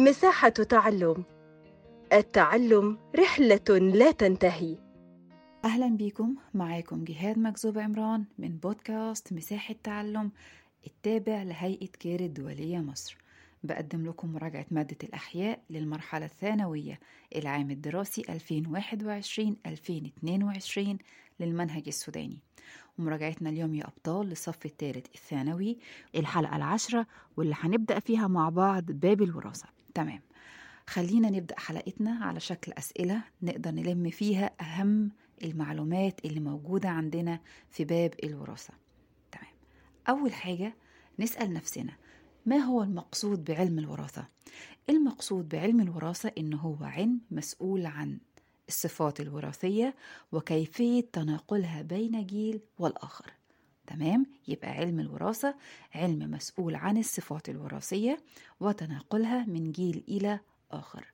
مساحة تعلم. التعلم رحلة لا تنتهي. أهلا بيكم. معاكم جهاد مكذوب عمران من بودكاست مساحة تعلم التابع لهيئة كير الدولية مصر. بقدم لكم مراجعة مادة الأحياء للمرحلة الثانوية العام الدراسي 2021-2022 للمنهج السوداني. ومراجعتنا اليوم يا أبطال للصف الثالث الثانوي الحلقة العاشرة واللي هنبدأ فيها مع بعض باب الوراثة. تمام. خلينا نبدأ حلقتنا على شكل أسئلة نقدر نلم فيها أهم المعلومات اللي موجودة عندنا في باب الوراثة. تمام. أول حاجة نسأل نفسنا ما هو المقصود بعلم الوراثة؟ المقصود بعلم الوراثة إنه هو علم مسؤول عن الصفات الوراثية وكيفية تناقلها بين جيل والآخر. تمام؟ يبقى علم الوراثة علم مسؤول عن الصفات الوراثية وتناقلها من جيل إلى آخر.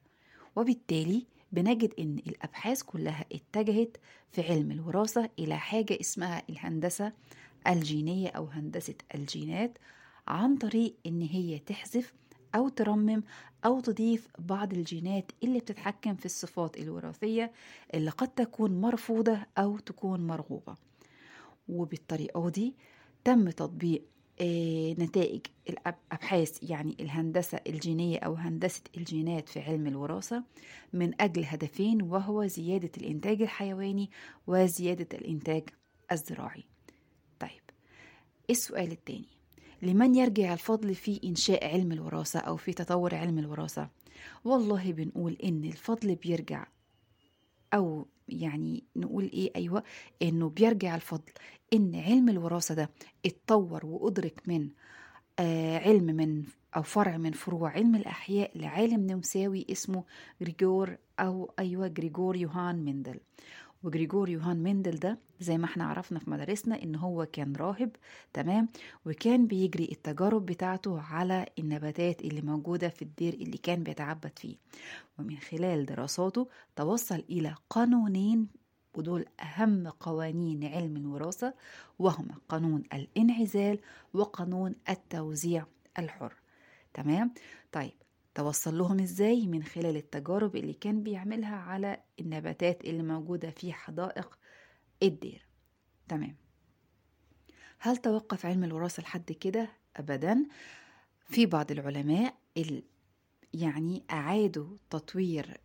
وبالتالي بنجد إن الأبحاث كلها اتجهت في علم الوراثة إلى حاجة اسمها الهندسة الجينية أو هندسة الجينات عن طريق إن هي تحذف أو ترمم أو تضيف بعض الجينات اللي بتتحكم في الصفات الوراثية اللي قد تكون مرفوضة أو تكون مرغوبة. وبالطريقة دي تم تطبيق نتائج الأبحاث يعني الهندسة الجينية أو هندسة الجينات في علم الوراثة من أجل هدفين وهو زيادة الإنتاج الحيواني وزيادة الإنتاج الزراعي. طيب السؤال الثاني لمن يرجع الفضل في إنشاء علم الوراثة أو في تطور علم الوراثة؟ والله بنقول إن الفضل بيرجع أو يعني نقول إيه؟ أيوة إنه بيرجع الفضل. إن علم الوراثة ده اتطور وأدرك من آه علم من أو فرع من فروع علم الأحياء لعالم نمساوي اسمه غريغور أو أيوة غريغور يوهان مندل. وجريجور يوهان مندل ده زي ما إحنا عرفنا في مدارسنا إن هو كان راهب تمام؟ وكان بيجري التجارب بتاعته على النباتات اللي موجودة في الدير اللي كان بيتعبد فيه. ومن خلال دراساته توصل إلى قانونين ودول أهم قوانين علم الوراثة وهما قانون الإنعزال وقانون التوزيع الحر تمام؟ طيب توصل لهم إزاي من خلال التجارب اللي كان بيعملها على النباتات اللي موجودة في حدائق الدير. تمام. هل توقف علم الوراثة لحد كده؟ أبدا. في بعض العلماء يعني أعادوا تطوير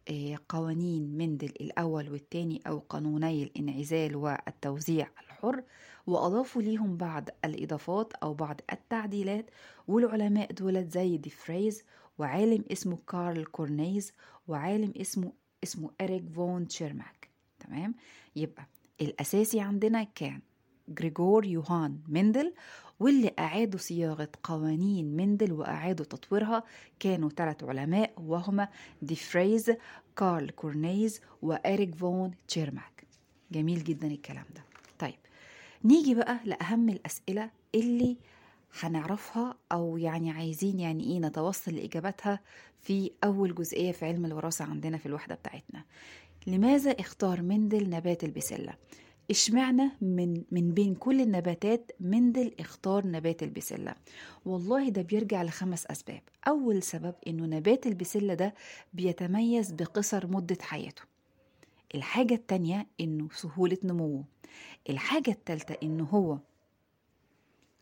قوانين مندل الأول والثاني أو قانوني الانعزال والتوزيع الحر وأضافوا ليهم بعض الإضافات أو بعض التعديلات والعلماء دولت زي دي فريز وعالم اسمه كارل كورنيز وعالم اسمه اسمه إريك فون تشيرماك. تمام؟ يبقى الأساسي عندنا كان غريغور يوهان مندل واللي أعادوا صياغة قوانين مندل وأعادوا تطويرها كانوا ثلاث علماء وهما دي فريز كارل كورنيز وإريك فون تشيرماك. جميل جدا الكلام ده. طيب نيجي بقى لأهم الأسئلة اللي هنعرفها أو يعني عايزين يعني إيه نتوصل لإجابتها في أول جزئية في علم الوراثة عندنا في الوحدة بتاعتنا. لماذا اختار مندل نبات البسلة؟ اشمعنى من من بين كل النباتات مندل اختار نبات البسلة؟ والله ده بيرجع لخمس أسباب. أول سبب إنه نبات البسلة ده بيتميز بقصر مدة حياته. الحاجة التانية إنه سهولة نموه. الحاجة التالتة إنه هو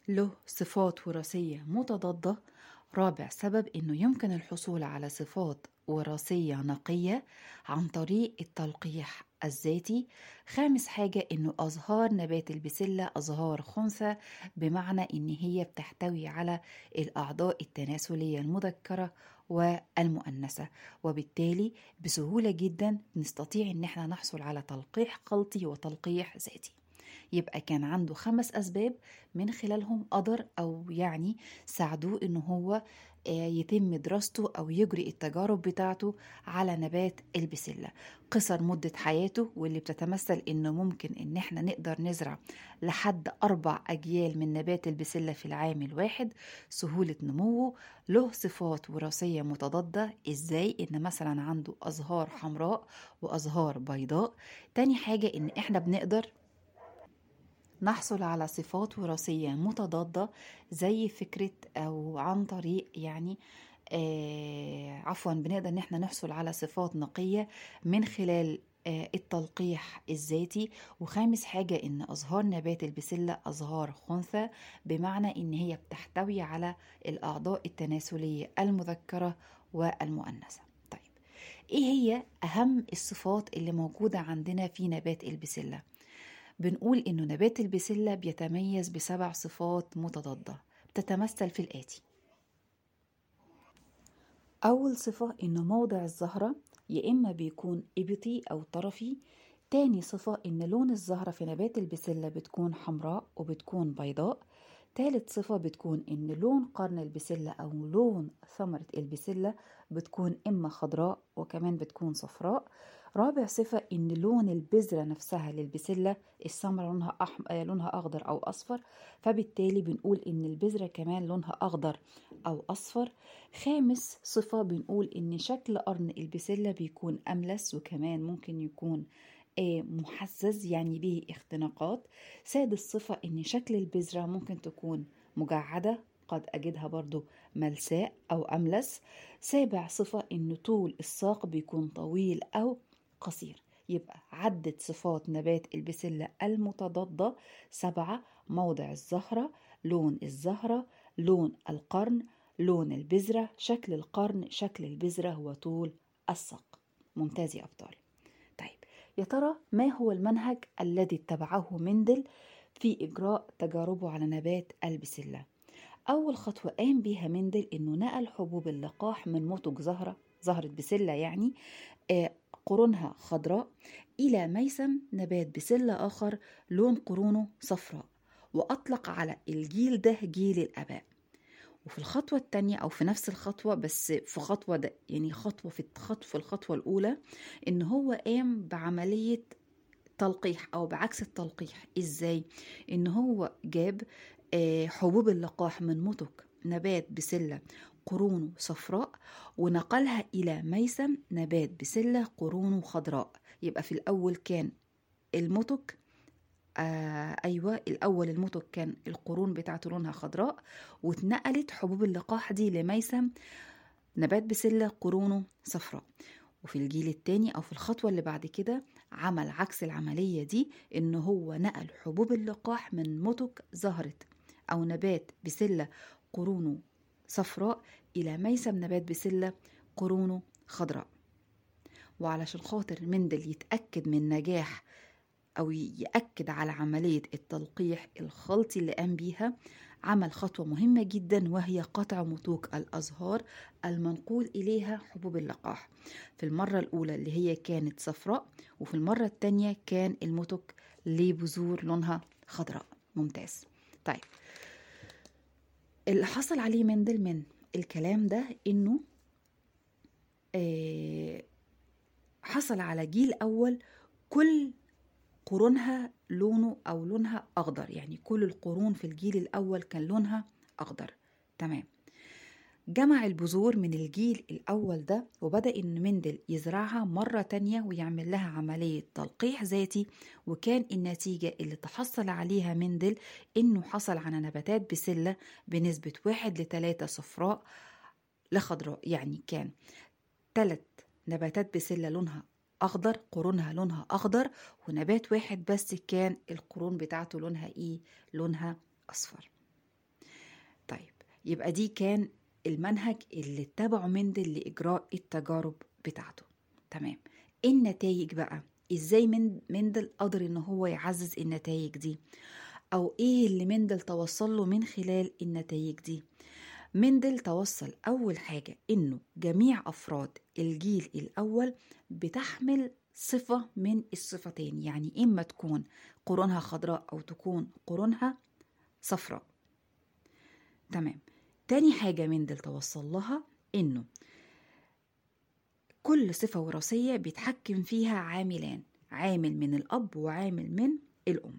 له صفات وراثية متضادة. رابع سبب إنه يمكن الحصول على صفات وراثية نقية عن طريق التلقيح الذاتي. خامس حاجة إنه أزهار نبات البسلة أزهار خنثى بمعنى إن هي بتحتوي على الأعضاء التناسلية المذكرة والمؤنثة. وبالتالي بسهولة جدا نستطيع إن إحنا نحصل على تلقيح خلطي وتلقيح ذاتي. يبقى كان عنده خمس أسباب من خلالهم قدر أو يعني ساعدوه إن هو يتم دراسته أو يجري التجارب بتاعته على نبات البسلة. قصر مدة حياته واللي بتتمثل إنه ممكن إن إحنا نقدر نزرع لحد أربع أجيال من نبات البسلة في العام الواحد سهولة نموه له صفات وراثية متضادة. إزاي؟ إن مثلا عنده أزهار حمراء وأزهار بيضاء. تاني حاجة إن إحنا بنقدر نحصل على صفات وراثية متضادة زي فكرة أو عن طريق يعني آه عفوا بنقدر إن إحنا نحصل على صفات نقية من خلال آه التلقيح الذاتي. وخامس حاجة إن ازهار نبات البسلة ازهار خنثى بمعنى إن هي بتحتوي على الأعضاء التناسلية المذكرة والمؤنثة. طيب إيه هي أهم الصفات اللي موجودة عندنا في نبات البسلة؟ بنقول إنه نبات البسلة بيتميز بسبع صفات متضادة بتتمثل في الآتي. أول صفة إنه موضع الزهرة يا إما بيكون إبطي أو طرفي تاني صفة إن لون الزهرة في نبات البسلة بتكون حمراء وبتكون بيضاء تالت صفة بتكون إن لون قرن البسلة أو لون ثمرة البسلة بتكون إما خضراء وكمان بتكون صفراء. رابع صفة إن لون البذرة نفسها للبسلة الثمرة لونها أحم... لونها أخضر أو أصفر فبالتالي بنقول إن البذرة كمان لونها أخضر أو أصفر. خامس صفة بنقول إن شكل قرن البسلة بيكون أملس وكمان ممكن يكون محزز يعني به اختناقات. سادس صفة إن شكل البذرة ممكن تكون مجعدة قد أجدها برضو ملساء أو أملس. سابع صفة إن طول الساق بيكون طويل أو قصير. يبقى عدة صفات نبات البسلة المتضادة. سبعة موضع الزهرة لون الزهرة لون القرن لون البذرة. شكل القرن شكل البذرة وطول الساق. ممتاز يا أبطال. طيب يا ترى ما هو المنهج الذي اتبعه مندل في إجراء تجاربه على نبات البسلة؟ أول خطوة قام بيها مندل إنه نقل حبوب اللقاح من منتج زهرة زهرة بسلة يعني آه قرونها خضراء إلى ميسم نبات بسلة آخر لون قرونه صفراء وأطلق على الجيل ده جيل الآباء وفي الخطوة التانية أو في نفس الخطوة بس في خطوة ده يعني خطوة في الخطوة الخطوة الأولى إن هو قام بعملية تلقيح أو بعكس التلقيح إزاي؟ إن هو جاب حبوب اللقاح من متك نبات بسلة قرونه صفراء ونقلها إلى ميسم نبات بسلة قرونه خضراء. يبقى في الأول كان المتك آه أيوة الأول المتك كان القرون بتاعته لونها خضراء واتنقلت حبوب اللقاح دي لميسم نبات بسلة قرونه صفراء. وفي الجيل التاني أو في الخطوة اللي بعد كده عمل عكس العملية دي إن هو نقل حبوب اللقاح من متك زهرة أو نبات بسلة قرونه صفراء إلى ميسم نبات بسلة قرونه خضراء. وعلشان خاطر مندل يتأكد من نجاح أو يأكد على عملية التلقيح الخلطي اللي قام بيها عمل خطوة مهمة جدا وهي قطع متوك الأزهار المنقول إليها حبوب اللقاح. في المرة الأولى اللي هي كانت صفراء وفي المرة التانية كان المتك لبذور لونها خضراء. ممتاز. طيب اللي حصل عليه مندل من الكلام ده إنه آه حصل على جيل أول كل قرونها لونه أو لونها أخضر يعني كل القرون في الجيل الأول كان لونها أخضر. تمام. جمع البذور من الجيل الأول ده وبدأ إن مندل يزرعها مرة تانية ويعمل لها عملية تلقيح ذاتي وكان النتيجة اللي تحصل عليها مندل إنه حصل على نباتات بسلة بنسبة واحد لتلاتة صفراء لخضراء يعني كان تلت نباتات بسلة لونها أخضر قرونها لونها أخضر ونبات واحد بس كان القرون بتاعته لونها إيه؟ لونها أصفر طيب يبقى دي كان المنهج اللي اتبعه مندل لإجراء التجارب بتاعته. تمام. النتائج بقى إزاي مندل قدر إن هو يعزز النتائج دي؟ أو إيه اللي مندل توصل له من خلال النتائج دي؟ مندل توصل أول حاجة إنه جميع أفراد الجيل الأول بتحمل صفة من الصفتين يعني إما تكون قرونها خضراء أو تكون قرونها صفراء. تمام. تاني حاجة مندل توصل لها إنه كل صفة وراثية بيتحكم فيها عاملان عامل من الأب وعامل من الأم.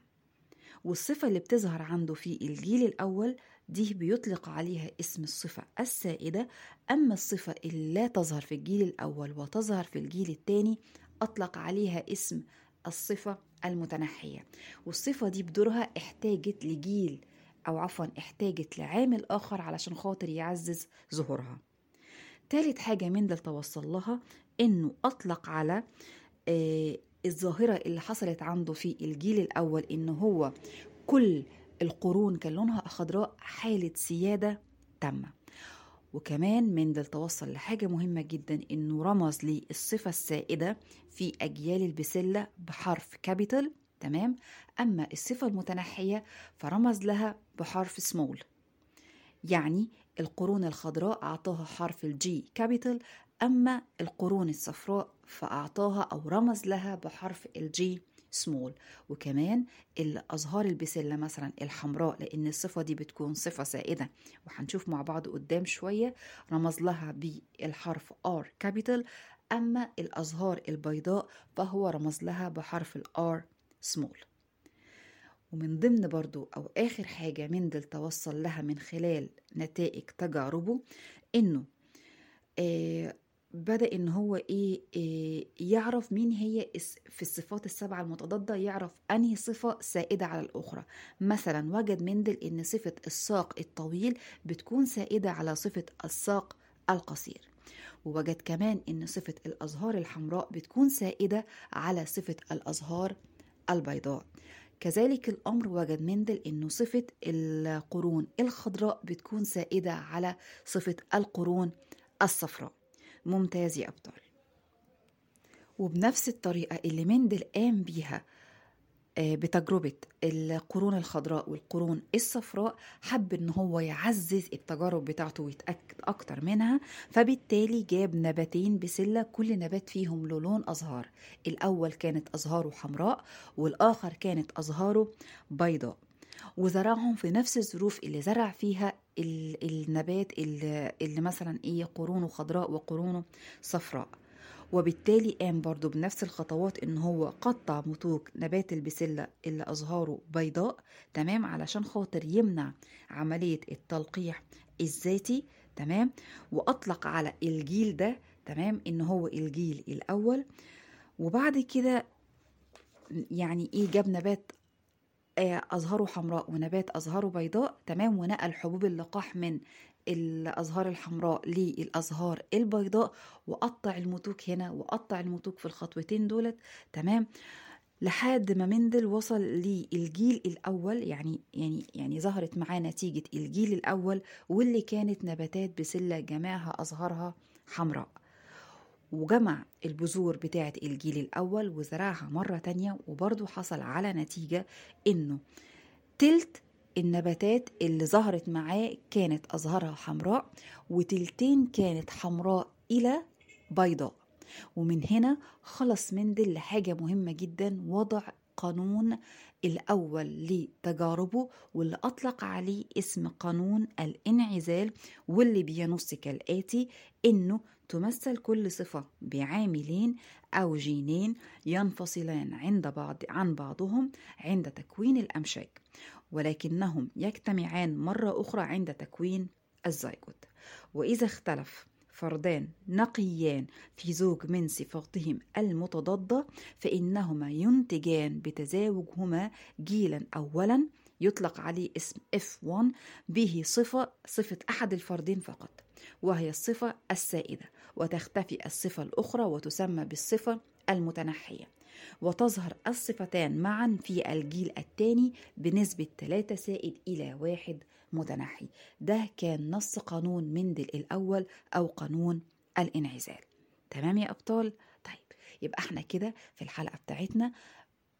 والصفة اللي بتظهر عنده في الجيل الأول دي بيطلق عليها اسم الصفة السائدة. أما الصفة اللي لا تظهر في الجيل الأول وتظهر في الجيل الثاني أطلق عليها اسم الصفة المتنحية. والصفة دي بدورها احتاجت لجيل أو عفوا احتاجت لعامل آخر علشان خاطر يعزز ظهورها. تالت حاجة مندل توصل لها إنه أطلق على آه الظاهرة اللي حصلت عنده في الجيل الأول إن هو كل القرون كان لونها خضراء حالة سيادة تامة. وكمان مندل توصل لحاجة مهمة جدا إنه رمز للصفة السائدة في أجيال البسلة بحرف capital تمام؟ أما الصفة المتنحية فرمز لها بحرف سمول يعني القرون الخضراء أعطاها حرف ال G capital أما القرون الصفراء فأعطاها أو رمز لها بحرف ال G small وكمان الأزهار البسلة مثلا الحمراء لأن الصفة دي بتكون صفة سائدة. وهنشوف مع بعض قدام شوية رمز لها بالحرف R capital أما الأزهار البيضاء فهو رمز لها بحرف الR سمول ومن ضمن برضو أو آخر حاجة مندل توصل لها من خلال نتائج تجاربه إنه آه بدأ إن هو إيه, إيه يعرف مين هي في الصفات السبعة المتضادة يعرف أنهي صفة سائدة على الأخرى. مثلا وجد مندل إن صفة الساق الطويل بتكون سائدة على صفة الساق القصير. ووجد كمان إن صفة الأزهار الحمراء بتكون سائدة على صفة الأزهار البيضاء. كذلك الأمر وجد مندل إنه صفة القرون الخضراء بتكون سائدة على صفة القرون الصفراء. ممتاز يا أبطال. وبنفس الطريقة اللي مندل قام بيها بتجربة القرون الخضراء والقرون الصفراء حب إن هو يعزز التجارب بتاعته ويتأكد أكتر منها فبالتالي جاب نباتين بسلة كل نبات فيهم له لون أزهار. الأول كانت أزهاره حمراء والآخر كانت أزهاره بيضاء. وزرعهم في نفس الظروف اللي زرع فيها النبات اللي, اللي مثلا إيه قرونه خضراء وقرونه صفراء. وبالتالي قام برضو بنفس الخطوات إن هو قطع متوج نبات البسلة اللي ازهاره بيضاء تمام؟ علشان خاطر يمنع عملية التلقيح الذاتي تمام؟ وأطلق على الجيل ده تمام؟ إن هو الجيل الأول. وبعد كده يعني إيه جاب نبات أزهاره حمراء ونبات أزهاره بيضاء تمام؟ ونقل حبوب اللقاح من الأزهار الحمراء للأزهار البيضاء وقطع المتوج هنا وقطع المتوج في الخطوتين دولت. تمام؟ لحد ما مندل وصل للجيل الأول يعني يعني يعني ظهرت معاه نتيجة الجيل الأول واللي كانت نباتات بسلة جميعها أزهارها حمراء. وجمع البذور بتاعة الجيل الأول وزرعها مرة تانية وبرضه حصل على نتيجة إنه تلت النباتات اللي ظهرت معاه كانت أزهارها حمراء وتلتين كانت حمراء إلى بيضاء. ومن هنا خلص مندل لحاجة مهمة جدا وضع قانون الأول لتجاربه واللي أطلق عليه اسم قانون الانعزال واللي بينص كالآتي إنه تمثل كل صفة بعاملين أو جينين ينفصلان عند بعض عن بعضهم عند تكوين الأمشاج ولكنهم يجتمعان مرة أخرى عند تكوين الزيجوت وإذا اختلف فردان نقيان في زوج من صفاتهم المتضادة فإنهما ينتجان بتزاوجهما جيلا أولا. يطلق عليه اسم F1 به صفة صفة أحد الفردين فقط وهي الصفة السائدة وتختفي الصفة الأخرى وتسمى بالصفة المتنحية. وتظهر الصفتان معا في الجيل الثاني بنسبة 3 سائد إلى واحد متنحي ده كان نص قانون مندل الأول أو قانون الانعزال. تمام يا أبطال؟ طيب يبقى إحنا كده في الحلقة بتاعتنا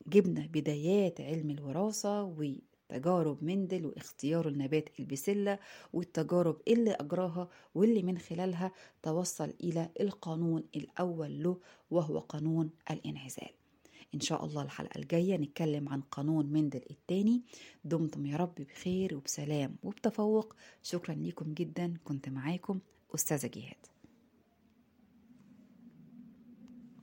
جبنا بدايات علم الوراثة و تجارب مندل واختياره النبات البسلة والتجارب اللي أجراها واللي من خلالها توصل إلى القانون الأول له وهو قانون الانعزال. إن شاء الله الحلقة الجاية نتكلم عن قانون مندل التاني. دمتم يا رب بخير وبسلام وبتفوق. شكرا لكم جدا. كنت معاكم أستاذة جهاد.